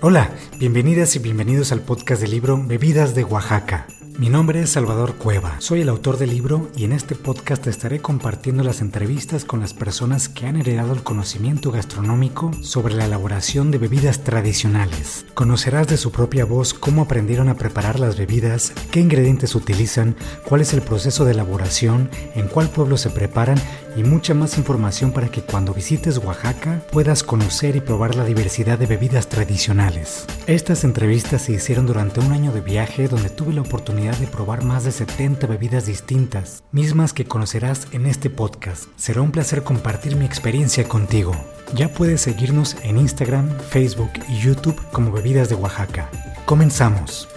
Hola, bienvenidas y bienvenidos al podcast del libro Bebidas de Oaxaca. Mi nombre es Salvador Cueva, soy el autor del libro y en este podcast estaré compartiendo las entrevistas con las personas que han heredado el conocimiento gastronómico sobre la elaboración de bebidas tradicionales. Conocerás de su propia voz cómo aprendieron a preparar las bebidas, qué ingredientes utilizan, cuál es el proceso de elaboración, en cuál pueblo se preparan y mucha más información para que cuando visites Oaxaca puedas conocer y probar la diversidad de bebidas tradicionales. Estas entrevistas se hicieron durante un año de viaje donde tuve la oportunidad de probar más de 70 bebidas distintas, mismas que conocerás en este podcast. Será un placer compartir mi experiencia contigo. Ya puedes seguirnos en Instagram, Facebook y YouTube como Bebidas de Oaxaca. Comenzamos.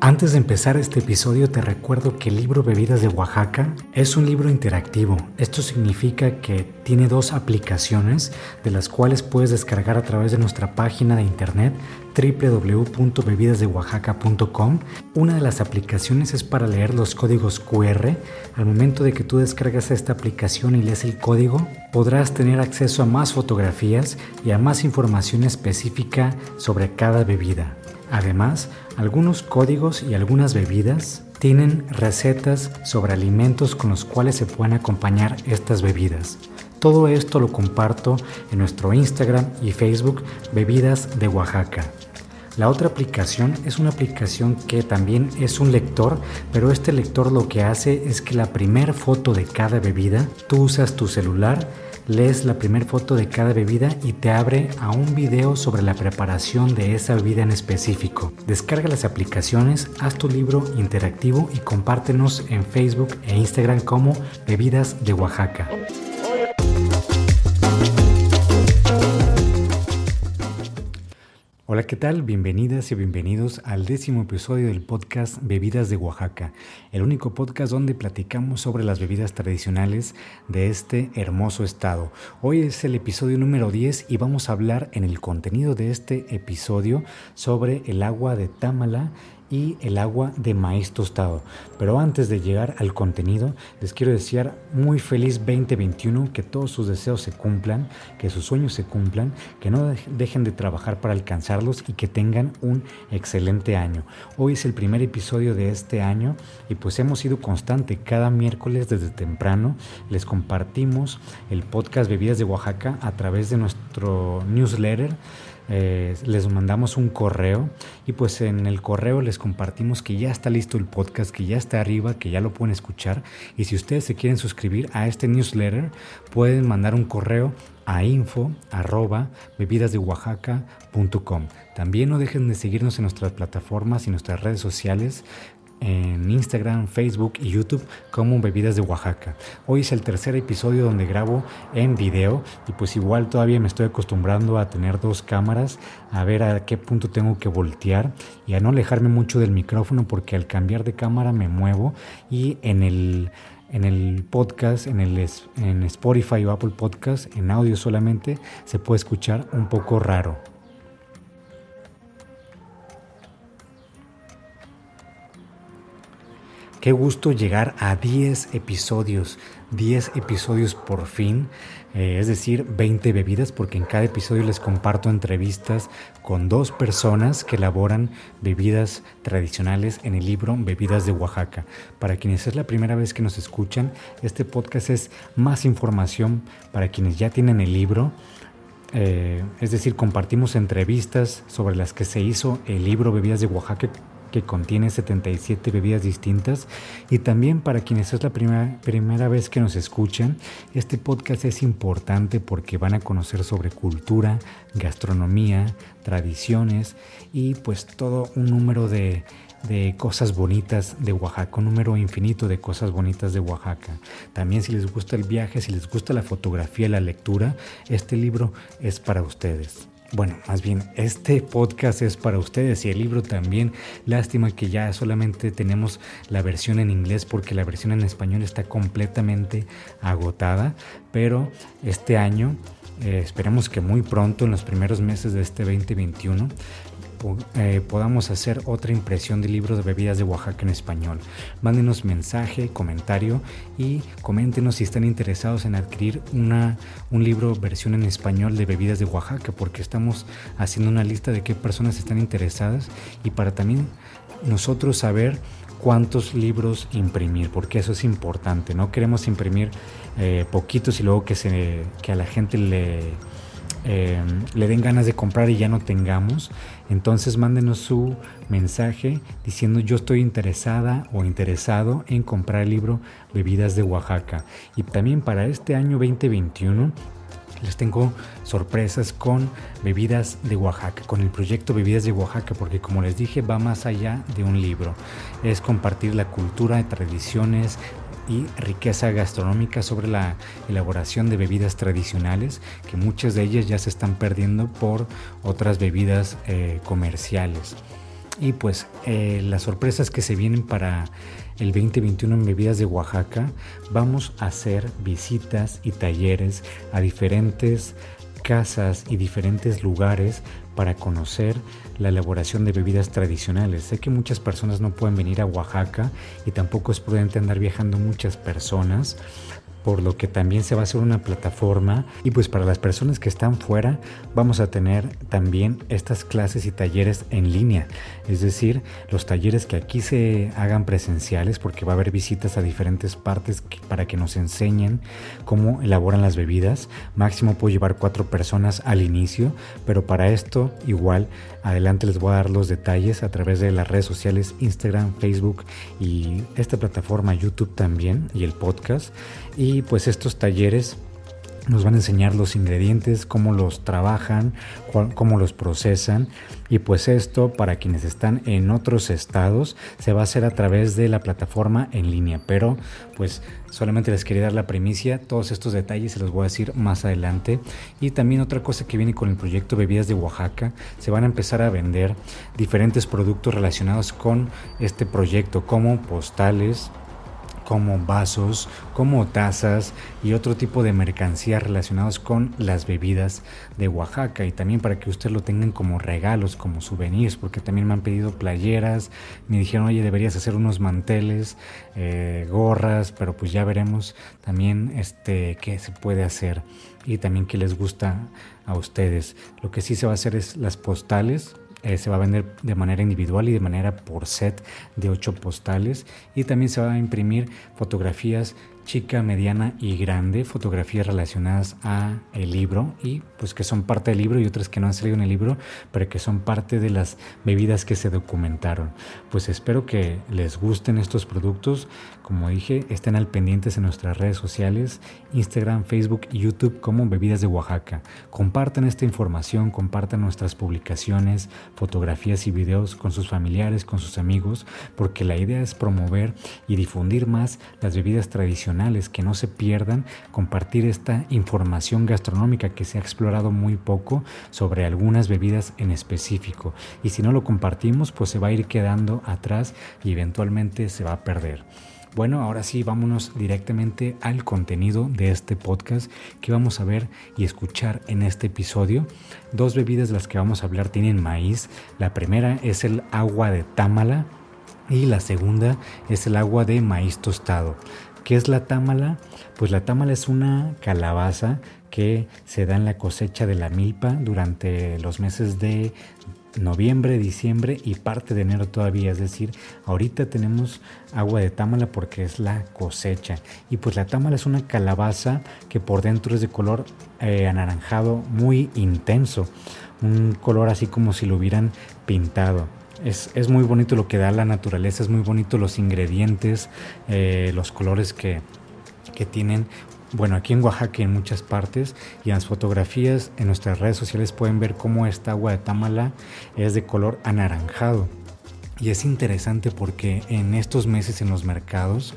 Antes de empezar este episodio te recuerdo que el libro Bebidas de Oaxaca es un libro interactivo. Esto significa que tiene dos aplicaciones de las cuales puedes descargar a través de nuestra página de internet www.bebidasdeoaxaca.com. Una de las aplicaciones es para leer los códigos QR. Al momento de que tú descargas esta aplicación y lees el código, podrás tener acceso a más fotografías y a más información específica sobre cada bebida. Además, algunos códigos y algunas bebidas tienen recetas sobre alimentos con los cuales se pueden acompañar estas bebidas. Todo esto lo comparto en nuestro Instagram y Facebook Bebidas de Oaxaca. La otra aplicación es una aplicación que también es un lector, pero este lector lo que hace es que la primera foto de cada bebida, tú usas tu celular, lees la primera foto de cada bebida y te abre a un video sobre la preparación de esa bebida en específico. Descarga las aplicaciones, haz tu libro interactivo y compártenos en Facebook e Instagram como Bebidas de Oaxaca. Hola, ¿qué tal? Bienvenidas y bienvenidos al décimo episodio del podcast Bebidas de Oaxaca, el único podcast donde platicamos sobre las bebidas tradicionales de este hermoso estado. Hoy es el episodio número 10 y vamos a hablar en el contenido de este episodio sobre el agua de Támala y el agua de maíz tostado. Pero antes de llegar al contenido, les quiero desear muy feliz 2021, que todos sus deseos se cumplan, que sus sueños se cumplan, que no dejen de trabajar para alcanzarlos y que tengan un excelente año. Hoy es el primer episodio de este año y pues hemos sido constante. Cada miércoles desde temprano les compartimos el podcast Bebidas de Oaxaca a través de nuestro newsletter eh, les mandamos un correo y pues en el correo les compartimos que ya está listo el podcast, que ya está arriba, que ya lo pueden escuchar y si ustedes se quieren suscribir a este newsletter pueden mandar un correo a info arroba bebidasdeoaxaca.com. También no dejen de seguirnos en nuestras plataformas y nuestras redes sociales en Instagram, Facebook y YouTube como Bebidas de Oaxaca. Hoy es el tercer episodio donde grabo en video y pues igual todavía me estoy acostumbrando a tener dos cámaras, a ver a qué punto tengo que voltear y a no alejarme mucho del micrófono porque al cambiar de cámara me muevo y en el en el podcast, en, el, en Spotify o Apple Podcast, en audio solamente, se puede escuchar un poco raro. Qué gusto llegar a 10 episodios, 10 episodios por fin, eh, es decir, 20 bebidas, porque en cada episodio les comparto entrevistas con dos personas que elaboran bebidas tradicionales en el libro Bebidas de Oaxaca. Para quienes es la primera vez que nos escuchan, este podcast es más información para quienes ya tienen el libro. Eh, es decir, compartimos entrevistas sobre las que se hizo el libro Bebidas de Oaxaca que contiene 77 bebidas distintas. Y también para quienes es la primera, primera vez que nos escuchan, este podcast es importante porque van a conocer sobre cultura, gastronomía, tradiciones y pues todo un número de, de cosas bonitas de Oaxaca, un número infinito de cosas bonitas de Oaxaca. También si les gusta el viaje, si les gusta la fotografía la lectura, este libro es para ustedes. Bueno, más bien, este podcast es para ustedes y el libro también. Lástima que ya solamente tenemos la versión en inglés porque la versión en español está completamente agotada. Pero este año, eh, esperemos que muy pronto, en los primeros meses de este 2021, eh, podamos hacer otra impresión del libro de bebidas de Oaxaca en español. Mándenos mensaje, comentario y coméntenos si están interesados en adquirir una, un libro versión en español de bebidas de Oaxaca, porque estamos haciendo una lista de qué personas están interesadas y para también nosotros saber cuántos libros imprimir, porque eso es importante. No queremos imprimir eh, poquitos y luego que, se, que a la gente le, eh, le den ganas de comprar y ya no tengamos. Entonces mándenos su mensaje diciendo yo estoy interesada o interesado en comprar el libro Bebidas de Oaxaca. Y también para este año 2021 les tengo sorpresas con Bebidas de Oaxaca, con el proyecto Bebidas de Oaxaca, porque como les dije va más allá de un libro. Es compartir la cultura, tradiciones, y riqueza gastronómica sobre la elaboración de bebidas tradicionales, que muchas de ellas ya se están perdiendo por otras bebidas eh, comerciales. Y pues eh, las sorpresas que se vienen para el 2021 en Bebidas de Oaxaca, vamos a hacer visitas y talleres a diferentes casas y diferentes lugares para conocer la elaboración de bebidas tradicionales. Sé que muchas personas no pueden venir a Oaxaca y tampoco es prudente andar viajando muchas personas por lo que también se va a hacer una plataforma. Y pues para las personas que están fuera vamos a tener también estas clases y talleres en línea, es decir, los talleres que aquí se hagan presenciales porque va a haber visitas a diferentes partes para que nos enseñen cómo elaboran las bebidas, máximo puedo llevar cuatro personas al inicio, pero para esto igual adelante les voy a dar los detalles a través de las redes sociales Instagram, Facebook y esta plataforma YouTube también y el podcast. Y pues estos talleres nos van a enseñar los ingredientes, cómo los trabajan, cómo los procesan. Y pues esto para quienes están en otros estados se va a hacer a través de la plataforma en línea, pero pues solamente les quería dar la primicia, todos estos detalles se los voy a decir más adelante. Y también otra cosa que viene con el proyecto Bebidas de Oaxaca, se van a empezar a vender diferentes productos relacionados con este proyecto como postales, como vasos, como tazas y otro tipo de mercancías relacionados con las bebidas de Oaxaca y también para que ustedes lo tengan como regalos, como souvenirs, porque también me han pedido playeras, me dijeron, oye, deberías hacer unos manteles, eh, gorras, pero pues ya veremos también este, qué se puede hacer y también qué les gusta a ustedes. Lo que sí se va a hacer es las postales, eh, se va a vender de manera individual y de manera por set de 8 postales. Y también se va a imprimir fotografías chica, mediana y grande, fotografías relacionadas a el libro y pues que son parte del libro y otras que no han salido en el libro, pero que son parte de las bebidas que se documentaron. Pues espero que les gusten estos productos. Como dije, estén al pendientes en nuestras redes sociales, Instagram, Facebook y YouTube como Bebidas de Oaxaca. Compartan esta información, compartan nuestras publicaciones, fotografías y videos con sus familiares, con sus amigos, porque la idea es promover y difundir más las bebidas tradicionales que no se pierdan, compartir esta información gastronómica que se ha explorado muy poco sobre algunas bebidas en específico. Y si no lo compartimos, pues se va a ir quedando atrás y eventualmente se va a perder. Bueno, ahora sí, vámonos directamente al contenido de este podcast que vamos a ver y escuchar en este episodio. Dos bebidas de las que vamos a hablar tienen maíz. La primera es el agua de támala y la segunda es el agua de maíz tostado. ¿Qué es la támala? Pues la támala es una calabaza que se da en la cosecha de la milpa durante los meses de noviembre, diciembre y parte de enero todavía. Es decir, ahorita tenemos agua de támala porque es la cosecha. Y pues la támala es una calabaza que por dentro es de color eh, anaranjado muy intenso. Un color así como si lo hubieran pintado. Es, muy bonito lo que da la naturaleza, es muy bonito los ingredientes, eh, los colores que, que tienen. Bueno, aquí en Oaxaca en muchas partes y en las fotografías en nuestras redes sociales pueden ver cómo esta agua de Tamala es de color anaranjado. Y es interesante porque en estos meses en los mercados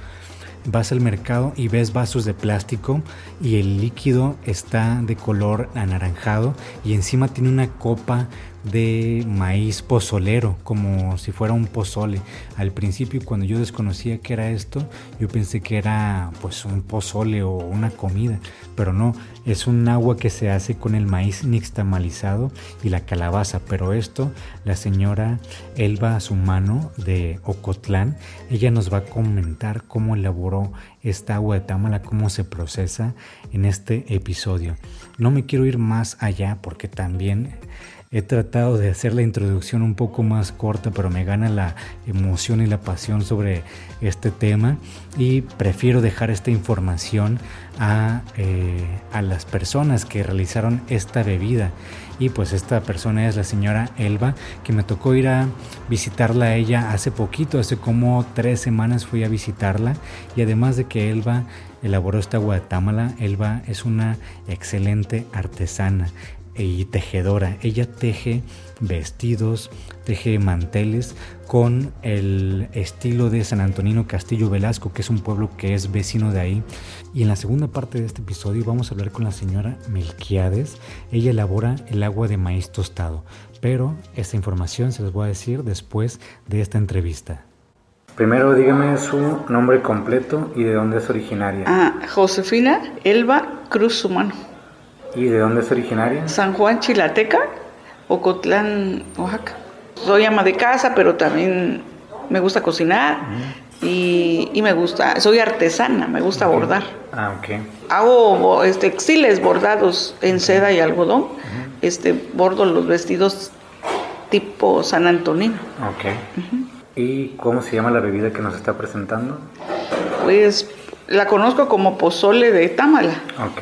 vas al mercado y ves vasos de plástico y el líquido está de color anaranjado y encima tiene una copa de maíz pozolero, como si fuera un pozole. Al principio cuando yo desconocía que era esto, yo pensé que era pues un pozole o una comida, pero no, es un agua que se hace con el maíz nixtamalizado y la calabaza, pero esto la señora Elba Sumano de Ocotlán, ella nos va a comentar cómo esta agua de támala, cómo se procesa en este episodio. No me quiero ir más allá porque también He tratado de hacer la introducción un poco más corta, pero me gana la emoción y la pasión sobre este tema y prefiero dejar esta información a, eh, a las personas que realizaron esta bebida. Y pues esta persona es la señora Elba, que me tocó ir a visitarla a ella hace poquito, hace como tres semanas fui a visitarla. Y además de que Elba elaboró esta agua de támala, Elba es una excelente artesana y tejedora. Ella teje vestidos, teje manteles con el estilo de San Antonino Castillo Velasco, que es un pueblo que es vecino de ahí. Y en la segunda parte de este episodio vamos a hablar con la señora Melquiades. Ella elabora el agua de maíz tostado, pero esta información se les voy a decir después de esta entrevista. Primero dígame su nombre completo y de dónde es originaria. Ah, Josefina Elba Cruz Humano. ¿Y de dónde es originaria? San Juan Chilateca, Ocotlán, Oaxaca. Soy ama de casa, pero también me gusta cocinar y, me gusta, soy artesana, me gusta bordar. Ah, ok. Hago este, textiles bordados en seda y algodón. Este, bordo los vestidos tipo San Antonino. Ok. ¿Y cómo se llama la bebida que nos está presentando? Pues la conozco como pozole de támala. Ok.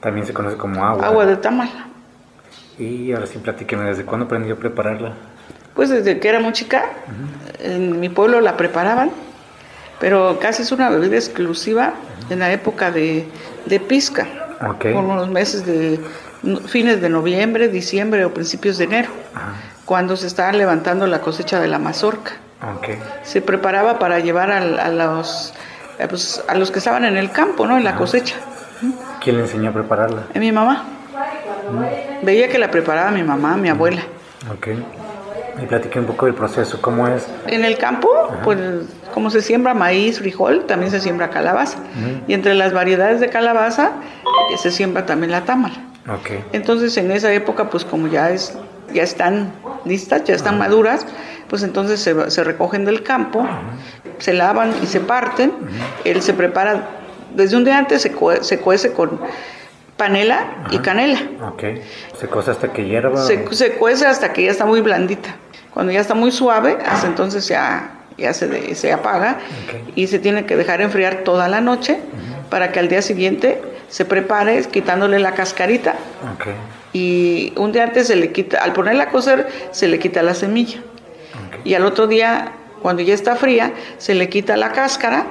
También se conoce como agua. Agua de tamal. Y ahora sí, platíqueme, ¿desde cuándo aprendió a prepararla? Pues desde que era muy chica, en mi pueblo la preparaban, pero casi es una bebida exclusiva en la época de, de pizca, okay. por los meses de fines de noviembre, diciembre o principios de enero, cuando se estaba levantando la cosecha de la mazorca. Okay. Se preparaba para llevar a, los, pues, a los que estaban en el campo, ¿no? en la cosecha. ¿Quién le enseñó a prepararla? Mi mamá. Veía que la preparaba mi mamá, mi abuela. Ok. Y platiqué un poco del proceso, ¿cómo es? En el campo, pues como se siembra maíz, frijol, también se siembra calabaza. Y entre las variedades de calabaza eh, se siembra también la támara. Okay. Entonces en esa época, pues como ya es, ya están listas, ya están maduras, pues entonces se, se, recogen del campo, se lavan y se parten. Él se prepara desde un día antes se, se cuece con panela y canela. Ok. ¿Se cuece hasta que hierva? Se, se, cuece hasta que ya está muy blandita. Cuando ya está muy suave, hasta entonces ya, ya se, se apaga y se tiene que dejar enfriar toda la noche para que al día siguiente se prepare quitándole la cascarita. Okay. Y un día antes se le quita, al ponerla a cocer, se le quita la semilla. Y al otro día, cuando ya está fría, se le quita la cáscara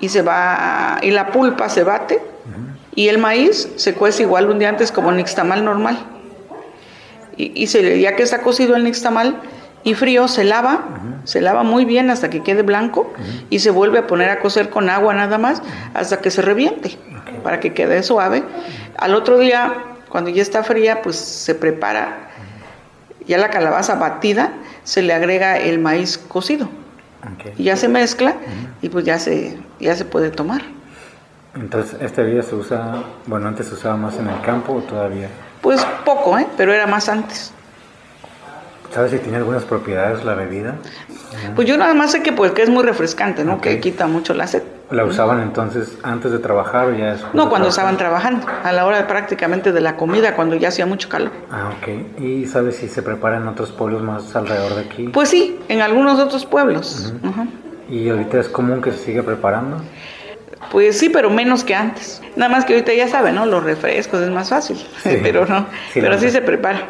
y se va y la pulpa se bate y el maíz se cuece igual un día antes como nixtamal normal. Y, y se, ya que está cocido el nixtamal y frío, se lava, se lava muy bien hasta que quede blanco y se vuelve a poner a cocer con agua nada más hasta que se reviente, para que quede suave. Al otro día, cuando ya está fría, pues se prepara ya la calabaza batida, se le agrega el maíz cocido. Y ya se mezcla y pues ya se, ya se puede tomar. Entonces, ¿esta bebida se usa, bueno, antes se usaba más en el campo o todavía? Pues poco, ¿eh? Pero era más antes. ¿Sabes si tiene algunas propiedades la bebida? Pues yo nada más sé que pues que es muy refrescante, ¿no? Que quita mucho la sed. ¿La usaban entonces antes de trabajar o ya después? No, cuando estaban trabajando, a la hora prácticamente de la comida, cuando ya hacía mucho calor. Ah, ok. ¿Y sabes si se prepara en otros pueblos más alrededor de aquí? Pues sí, en algunos otros pueblos. ¿Y ahorita es común que se siga preparando? Pues sí, pero menos que antes. Nada más que ahorita ya saben, ¿no? Los refrescos es más fácil, pero no, pero sí se prepara.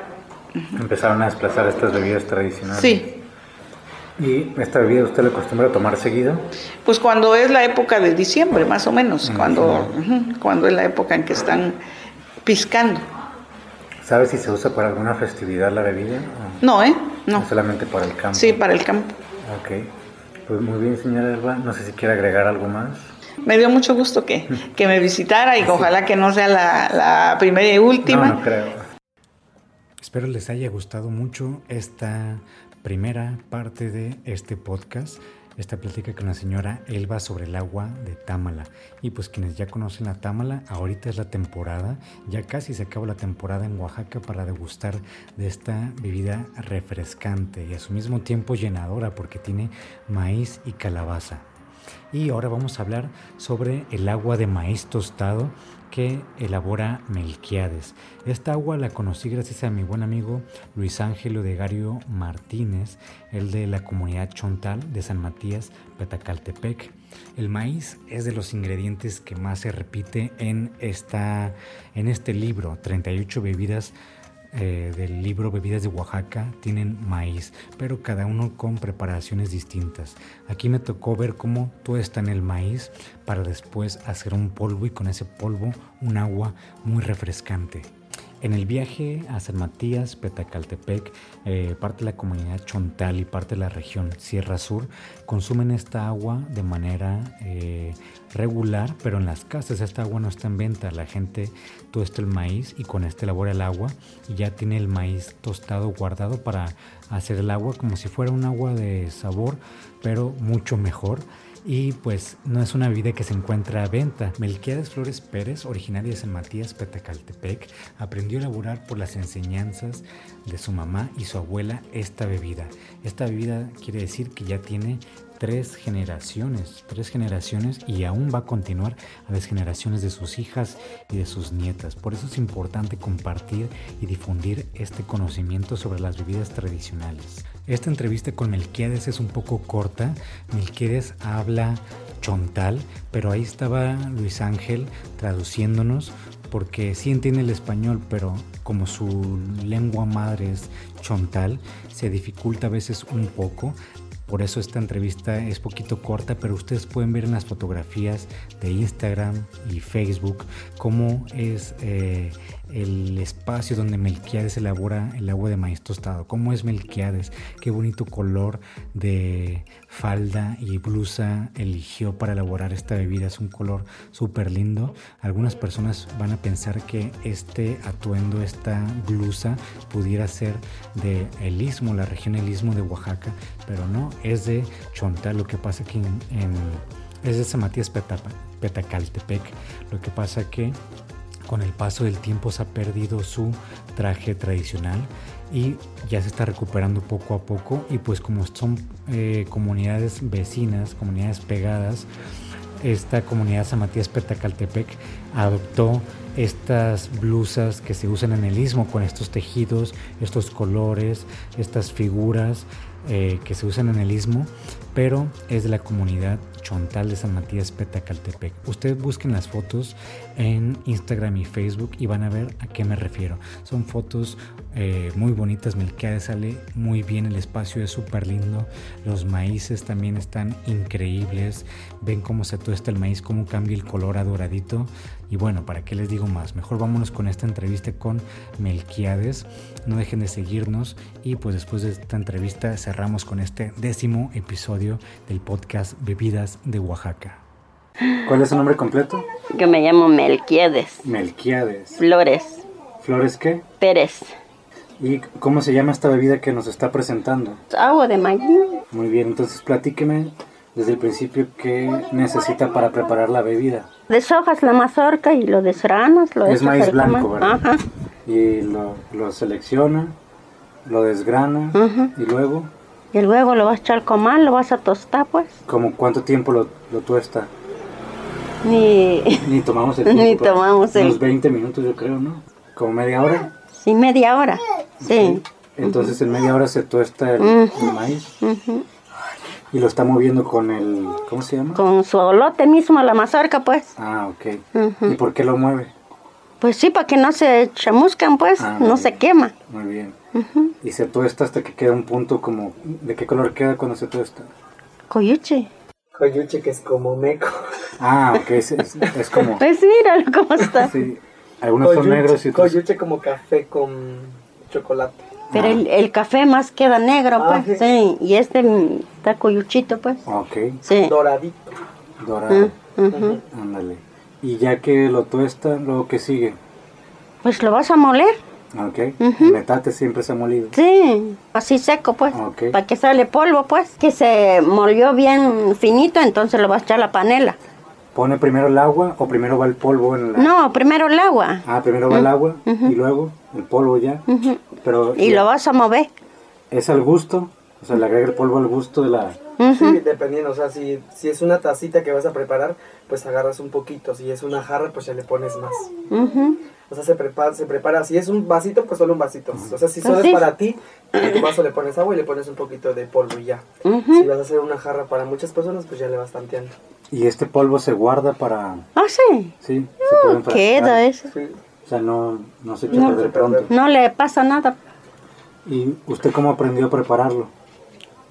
Empezaron a desplazar estas bebidas tradicionales. Sí. ¿Y esta bebida usted le acostumbra a tomar seguido? Pues cuando es la época de diciembre, más o menos, cuando, cuando es la época en que están piscando. ¿Sabe si se usa para alguna festividad la bebida? No, ¿eh? No. Solamente para el campo. Sí, para el campo. Ok. Pues muy bien, señora Elba. No sé si quiere agregar algo más. Me dio mucho gusto que, que me visitara y ojalá que no sea la, la primera y última. No, no creo. Espero les haya gustado mucho esta primera parte de este podcast esta plática con la señora Elba sobre el agua de Támala. Y pues quienes ya conocen la Támala, ahorita es la temporada, ya casi se acaba la temporada en Oaxaca para degustar de esta bebida refrescante y a su mismo tiempo llenadora porque tiene maíz y calabaza. Y ahora vamos a hablar sobre el agua de maíz tostado que elabora Melquiades. Esta agua la conocí gracias a mi buen amigo Luis Ángelo de Gario Martínez, el de la comunidad Chontal de San Matías, Petacaltepec. El maíz es de los ingredientes que más se repite en, esta, en este libro, 38 bebidas eh, del libro Bebidas de Oaxaca tienen maíz, pero cada uno con preparaciones distintas. Aquí me tocó ver cómo en el maíz para después hacer un polvo y con ese polvo un agua muy refrescante. En el viaje a San Matías, Petacaltepec, eh, parte de la comunidad Chontal y parte de la región Sierra Sur consumen esta agua de manera eh, regular, pero en las casas esta agua no está en venta. La gente tuesta el maíz y con este elabora el agua y ya tiene el maíz tostado guardado para hacer el agua como si fuera un agua de sabor, pero mucho mejor y pues no es una bebida que se encuentra a venta. Melquiades Flores Pérez, originaria de San Matías, Petacaltepec, aprendió a elaborar por las enseñanzas de su mamá y su abuela esta bebida. Esta bebida quiere decir que ya tiene tres generaciones, tres generaciones y aún va a continuar a las generaciones de sus hijas y de sus nietas. Por eso es importante compartir y difundir este conocimiento sobre las bebidas tradicionales. Esta entrevista con Melquiades es un poco corta. Melquiades habla chontal, pero ahí estaba Luis Ángel traduciéndonos porque sí entiende el español, pero como su lengua madre es chontal, se dificulta a veces un poco. Por eso esta entrevista es poquito corta, pero ustedes pueden ver en las fotografías de Instagram y Facebook cómo es eh, el espacio donde Melquiades elabora el agua de maíz tostado. ¿Cómo es Melquiades? Qué bonito color de falda y blusa eligió para elaborar esta bebida. Es un color súper lindo. Algunas personas van a pensar que este atuendo, esta blusa, pudiera ser de el istmo, la región el istmo de Oaxaca, pero no, es de Chontal. Lo que pasa que en, es de San Matías Petacaltepec. Lo que pasa que con el paso del tiempo se ha perdido su traje tradicional y ya se está recuperando poco a poco. Y pues como son eh, comunidades vecinas, comunidades pegadas, esta comunidad San Matías Petacaltepec adoptó estas blusas que se usan en el istmo con estos tejidos, estos colores, estas figuras eh, que se usan en el istmo, pero es de la comunidad Chontal de San Matías Petacaltepec. Ustedes busquen las fotos en Instagram y Facebook y van a ver a qué me refiero. Son fotos eh, muy bonitas, Melquiades sale muy bien, el espacio es súper lindo, los maíces también están increíbles, ven cómo se tuesta el maíz, cómo cambia el color a doradito. Y bueno, ¿para qué les digo más? Mejor vámonos con esta entrevista con Melquiades. No dejen de seguirnos y pues después de esta entrevista cerramos con este décimo episodio del podcast Bebidas de Oaxaca. ¿Cuál es su nombre completo? Yo me llamo Melquiades. Melquiades. Flores. ¿Flores qué? Pérez. ¿Y cómo se llama esta bebida que nos está presentando? Agua de maíz. Muy bien, entonces platíqueme desde el principio qué necesita para preparar la bebida. Deshojas la mazorca y lo desgranas. Lo es maíz blanco. ¿verdad? Ajá. Y lo, lo, selecciona, lo desgrana Ajá. y luego... Y luego lo vas a echar al comal, lo vas a tostar, pues. ¿Cómo cuánto tiempo lo, lo tuesta? Ni... Ni tomamos el tiempo. Ni tomamos el... Unos 20 minutos yo creo, ¿no? ¿Como media hora? Sí, media hora. Sí. Entonces en media hora se tuesta el, maíz Ujú. Y lo está moviendo con el... ¿Cómo se llama? Con su olote mismo, la mazorca, pues. Ah, ok. Ujú. ¿Y por qué lo mueve? Pues sí, para que no se chamuscan, pues. Ah, no se quema. Muy bien. Ujú. Y se tuesta hasta que queda un punto como... ¿De qué color queda cuando se tuesta? Coyuche. Coyuche, que es como meco. Ah, ok, es, es- es como... Pues míralo cómo está. Sí, algunos son negros y otros... Coyuche como café con chocolate. Pero el, el café más queda negro, Ah, pues. sí. Sí. Y este está coyuchito, pues. Ok, Sí. Doradito. dorado. Ujú. Ándale. Y ya que lo tuesta, luego que sigue. Pues lo vas a moler. Ok. El metate siempre se ha molido. Sí, así seco pues, Ok. para que sale polvo pues, que se molió bien finito, entonces lo vas a echar a la panela. ¿Pone primero el agua o primero va el polvo en la... No, primero el agua Ah, primero va el agua y luego el polvo ya. Pero y lo vas a mover. es al gusto, o sea, le agrega el polvo al gusto de la... Sí, dependiendo, o sea, si, si es una tacita que vas a preparar, pues agarras un poquito, si es una jarra, pues ya le pones más. O sea, se prepara, se prepara, si es un vasito, pues solo un vasito. O sea, si solo Pues sí. es para ti, en tu vaso le pones agua y le pones un poquito de polvo y ya. Si vas a hacer una jarra para muchas personas, pues ya le vas tanteando. Y este polvo se guarda para... Ah, sí. Sí, se puede enfrascar. Queda eso. Sí. O sea, no, no se echa No. a perder pronto. No le pasa nada. ¿Y usted cómo aprendió a prepararlo?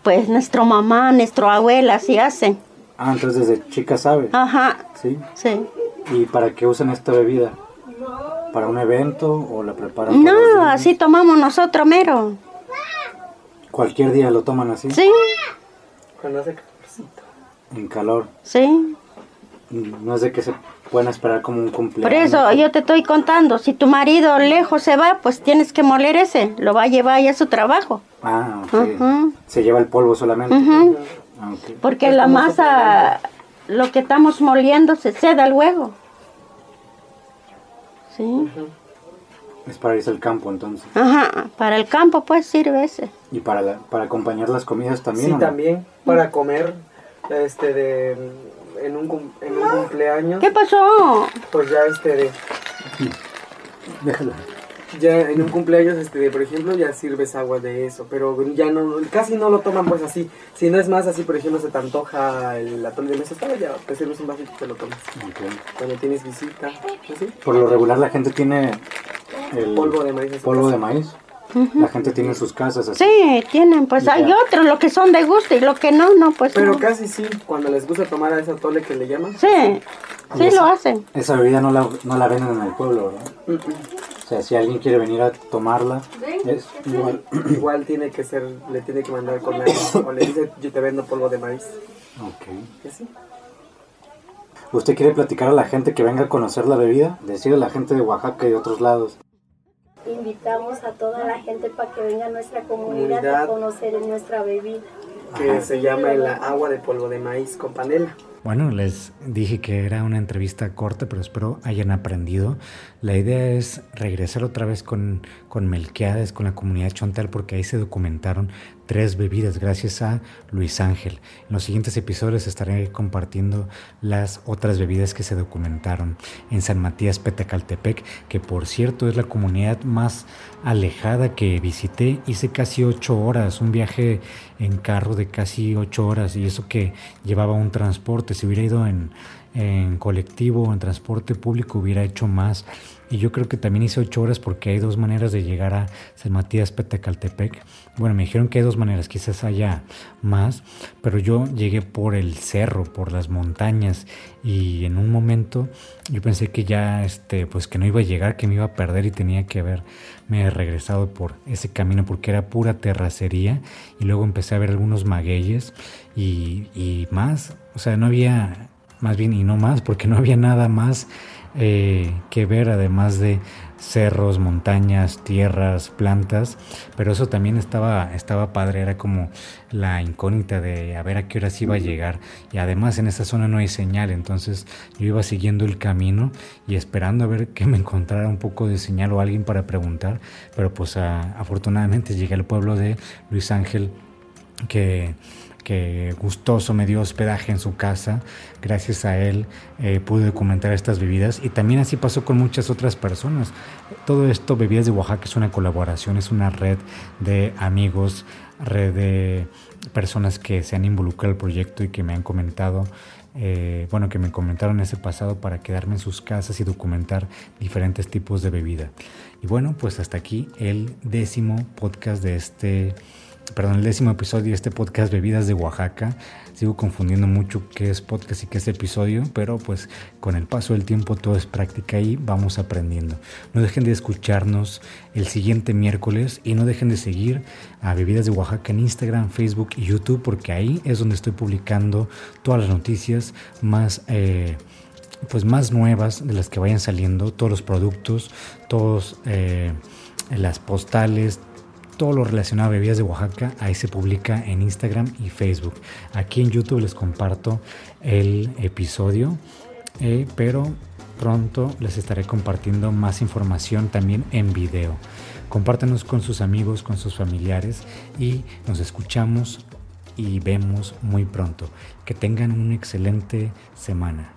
Pues nuestra mamá, nuestra abuela así hacen. Ah, entonces desde chica sabe. Ajá, Sí. sí. ¿Y para qué usan esta bebida? ¿Para un evento o la preparan No, así tomamos nosotros mero. Cualquier día lo toman así, Sí, Cuando hace calorcito. en calor. sí. No es de que se puedan esperar como un cumpleaños. Por eso yo te estoy contando, si tu marido lejos se va, pues tienes que moler ese, lo va a llevar ya a su trabajo. Ah, ok. Se lleva el polvo solamente. Ah, ok. Porque Es la masa, lo que estamos moliendo se seda luego. Sí. Es para irse al campo entonces. Ajá, para el campo pues sirve ese. ¿Y para, la- para acompañar las comidas también? Sí, o no? también, para comer, este, de, en un, cum- en un cumpleaños, ¿Qué pasó? pues ya, este, de, Déjalo. ya en un cumpleaños, este, de, por ejemplo, ya sirves agua de eso, pero ya no, casi no lo toman pues así, si no es más así, por ejemplo, se te antoja el atole de mesa, estaba ya, te sirves un vasito y te lo tomas, Ok. cuando tienes visita, así, Por lo regular la gente tiene el polvo de maíz. polvo de maíz. La gente tiene en sus casas así. Sí, tienen, pues hay otros, lo que son de gusto y lo que no, no, pues Pero no. casi sí, cuando les gusta tomar a ese atole que le llaman. Sí, sí lo hacen. Esa bebida no la, no la venden en el pueblo, ¿verdad? O sea, si alguien quiere venir a tomarla, es igual. Igual tiene que ser, le tiene que mandar con agua. O le dice, yo te vendo polvo de maíz. Ok. ¿Usted quiere platicar a la gente que venga a conocer la bebida? Decirle a la gente de Oaxaca y de otros lados. Invitamos a toda la gente para que venga a nuestra comunidad, Comunidad. a conocer nuestra bebida. Que se llama el agua de polvo de maíz con panela. Bueno, les dije que era una entrevista corta, pero espero hayan aprendido. La idea es regresar otra vez con, con Melquiades, con la comunidad Chontal, porque ahí se documentaron tres bebidas gracias a Luis Ángel. En los siguientes episodios estaré compartiendo las otras bebidas que se documentaron en San Matías Petacaltepec, que por cierto es la comunidad más alejada que visité. Hice casi ocho horas, un viaje en carro de casi ocho horas y eso que llevaba un transporte. Si hubiera ido en, en colectivo o en transporte público hubiera hecho más. Y yo creo que también hice ocho horas porque hay dos maneras de llegar a San Matías Petacaltepec. Bueno, me dijeron que hay dos maneras, quizás haya más, pero yo llegué por el cerro, por las montañas. Y en un momento yo pensé que ya, este, pues que no iba a llegar, que me iba a perder y tenía que haberme regresado por ese camino porque era pura terracería. Y luego empecé a ver algunos magueyes y, y más, o sea, no había, más bien y no más, porque no había nada más eh, que ver además de cerros, montañas, tierras, plantas, pero eso también estaba, estaba padre, era como la incógnita de a ver a qué horas iba a llegar. Y además en esa zona no hay señal, entonces yo iba siguiendo el camino y esperando a ver que me encontrara un poco de señal o alguien para preguntar, pero pues a- afortunadamente llegué al pueblo de Luis Ángel que, que gustoso me dio hospedaje en su casa. Gracias a él eh, pude documentar estas bebidas y también así pasó con muchas otras personas. Todo esto, Bebidas de Oaxaca, es una colaboración, es una red de amigos, red de personas que se han involucrado al proyecto y que me han comentado. eh, bueno, que me comentaron ese pasado para quedarme en sus casas y documentar diferentes tipos de bebida. Y bueno, pues hasta aquí el décimo podcast de este perdón, el décimo episodio de este podcast Bebidas de Oaxaca. Sigo confundiendo mucho qué es podcast y qué es episodio, pero pues con el paso del tiempo todo es práctica y vamos aprendiendo. No dejen de escucharnos el siguiente miércoles y no dejen de seguir a Bebidas de Oaxaca en Instagram, Facebook y YouTube porque ahí es donde estoy publicando todas las noticias más... eh, pues más nuevas de las que vayan saliendo, todos los productos, todos eh, las postales, todo lo relacionado a bebidas de Oaxaca, ahí se publica en Instagram y Facebook. Aquí en YouTube les comparto el episodio, eh, pero pronto les estaré compartiendo más información también en video. Compártanos con sus amigos, con sus familiares y nos escuchamos y vemos muy pronto. Que tengan una excelente semana.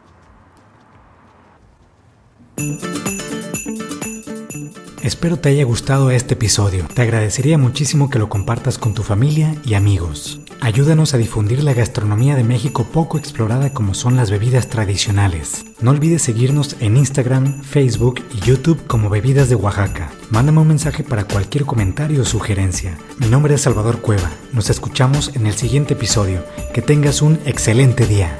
Espero te haya gustado este episodio. Te agradecería muchísimo que lo compartas con tu familia y amigos. Ayúdanos a difundir la gastronomía de México poco explorada como son las bebidas tradicionales. No olvides seguirnos en Instagram, Facebook y YouTube como Bebidas de Oaxaca. Mándame un mensaje para cualquier comentario o sugerencia. Mi nombre es Salvador Cueva. Nos escuchamos en el siguiente episodio. Que tengas un excelente día.